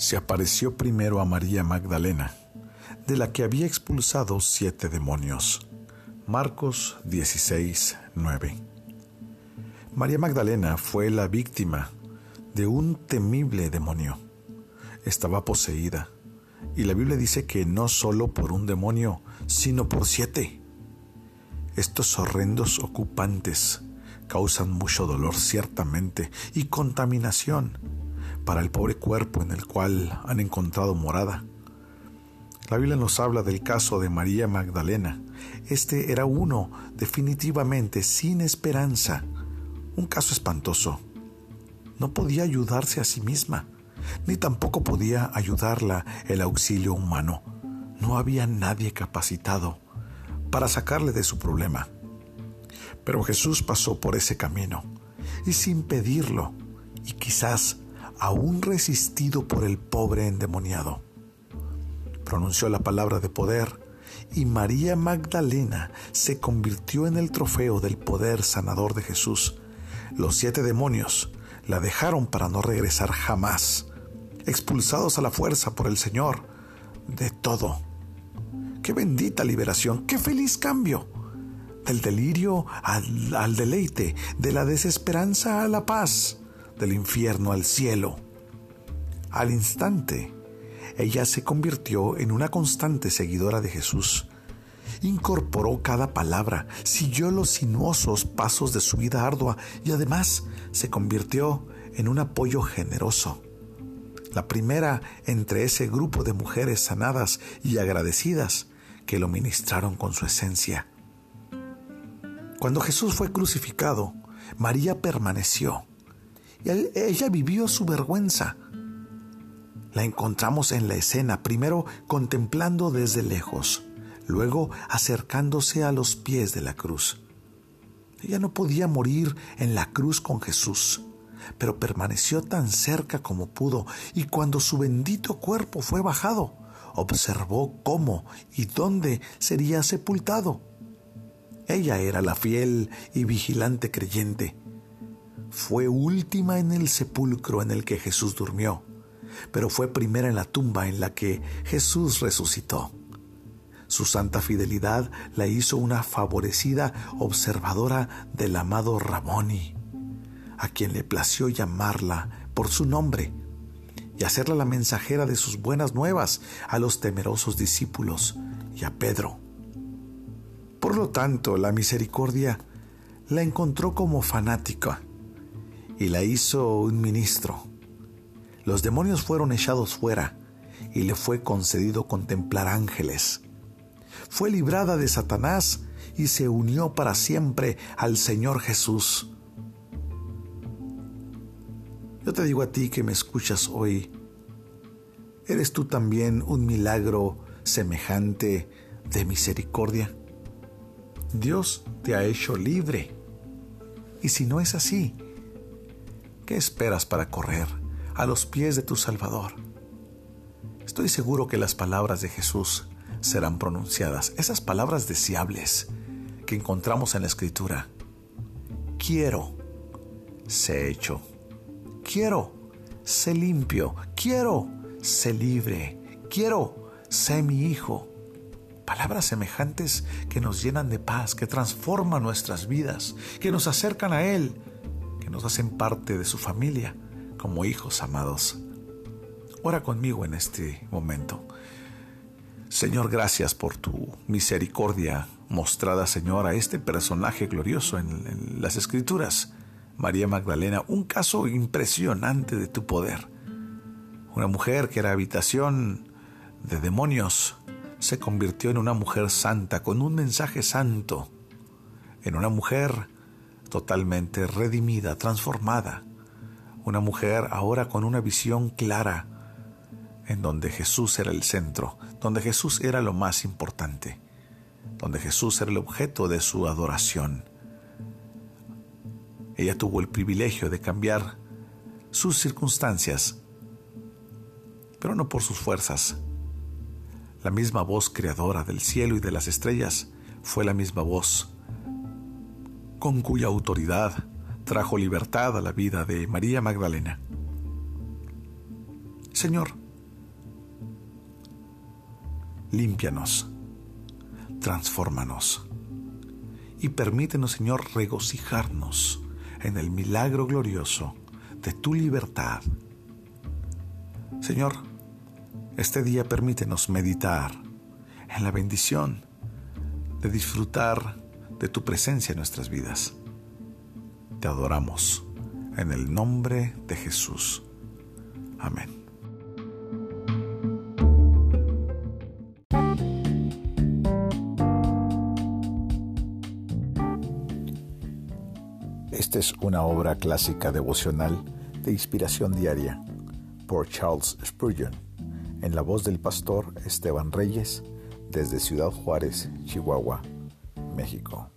se apareció primero a María Magdalena, de la que había expulsado siete demonios. Marcos 16, 9. María Magdalena fue la víctima de un temible demonio. Estaba poseída, y la Biblia dice que no solo por un demonio, sino por siete. Estos horrendos ocupantes causan mucho dolor ciertamente y contaminación para el pobre cuerpo en el cual han encontrado morada. La Biblia nos habla del caso de María Magdalena. Este era uno definitivamente sin esperanza, un caso espantoso. No podía ayudarse a sí misma, ni tampoco podía ayudarla el auxilio humano. No había nadie capacitado para sacarle de su problema. Pero Jesús pasó por ese camino, y sin pedirlo, y quizás aún resistido por el pobre endemoniado. Pronunció la palabra de poder y María Magdalena se convirtió en el trofeo del poder sanador de Jesús. Los siete demonios la dejaron para no regresar jamás, expulsados a la fuerza por el Señor de todo. Qué bendita liberación, qué feliz cambio. Del delirio al, deleite, de la desesperanza a la paz del infierno al cielo. Al instante, ella se convirtió en una constante seguidora de Jesús. Incorporó cada palabra, siguió los sinuosos pasos de su vida ardua y además se convirtió en un apoyo generoso. La primera entre ese grupo de mujeres sanadas y agradecidas que lo ministraron con su esencia. Cuando Jesús fue crucificado, María permaneció ella vivió su vergüenza. La encontramos en la escena, primero contemplando desde lejos, luego acercándose a los pies de la cruz. Ella no podía morir en la cruz con Jesús, pero permaneció tan cerca como pudo y cuando su bendito cuerpo fue bajado, observó cómo y dónde sería sepultado. Ella era la fiel y vigilante creyente fue última en el sepulcro en el que Jesús durmió, pero fue primera en la tumba en la que Jesús resucitó. Su santa fidelidad la hizo una favorecida observadora del amado Ramoni, a quien le plació llamarla por su nombre y hacerla la mensajera de sus buenas nuevas a los temerosos discípulos y a Pedro. Por lo tanto, la misericordia la encontró como fanática y la hizo un ministro. Los demonios fueron echados fuera y le fue concedido contemplar ángeles. Fue librada de Satanás y se unió para siempre al Señor Jesús. Yo te digo a ti que me escuchas hoy, ¿eres tú también un milagro semejante de misericordia? Dios te ha hecho libre. Y si no es así, ¿Qué esperas para correr a los pies de tu Salvador? Estoy seguro que las palabras de Jesús serán pronunciadas, esas palabras deseables que encontramos en la Escritura. Quiero, sé hecho. Quiero, sé limpio. Quiero, sé libre. Quiero, sé mi hijo. Palabras semejantes que nos llenan de paz, que transforman nuestras vidas, que nos acercan a Él nos hacen parte de su familia como hijos amados. Ora conmigo en este momento. Señor, gracias por tu misericordia mostrada, Señor, a este personaje glorioso en, las Escrituras, María Magdalena, un caso impresionante de tu poder. Una mujer que era habitación de demonios se convirtió en una mujer santa, con un mensaje santo, en una mujer totalmente redimida, transformada. Una mujer ahora con una visión clara, en donde Jesús era el centro, donde Jesús era lo más importante, donde Jesús era el objeto de su adoración. Ella tuvo el privilegio de cambiar sus circunstancias, pero no por sus fuerzas. La misma voz creadora del cielo y de las estrellas fue la misma voz con cuya autoridad trajo libertad a la vida de María Magdalena. Señor, límpianos, transfórmanos y permítenos, Señor, regocijarnos en el milagro glorioso de tu libertad. Señor, este día permítenos meditar en la bendición de disfrutar de tu presencia en nuestras vidas. Te adoramos en el nombre de Jesús. Amén. Esta es una obra clásica devocional de inspiración diaria por Charles Spurgeon, en la voz del pastor Esteban Reyes, desde Ciudad Juárez, Chihuahua, México.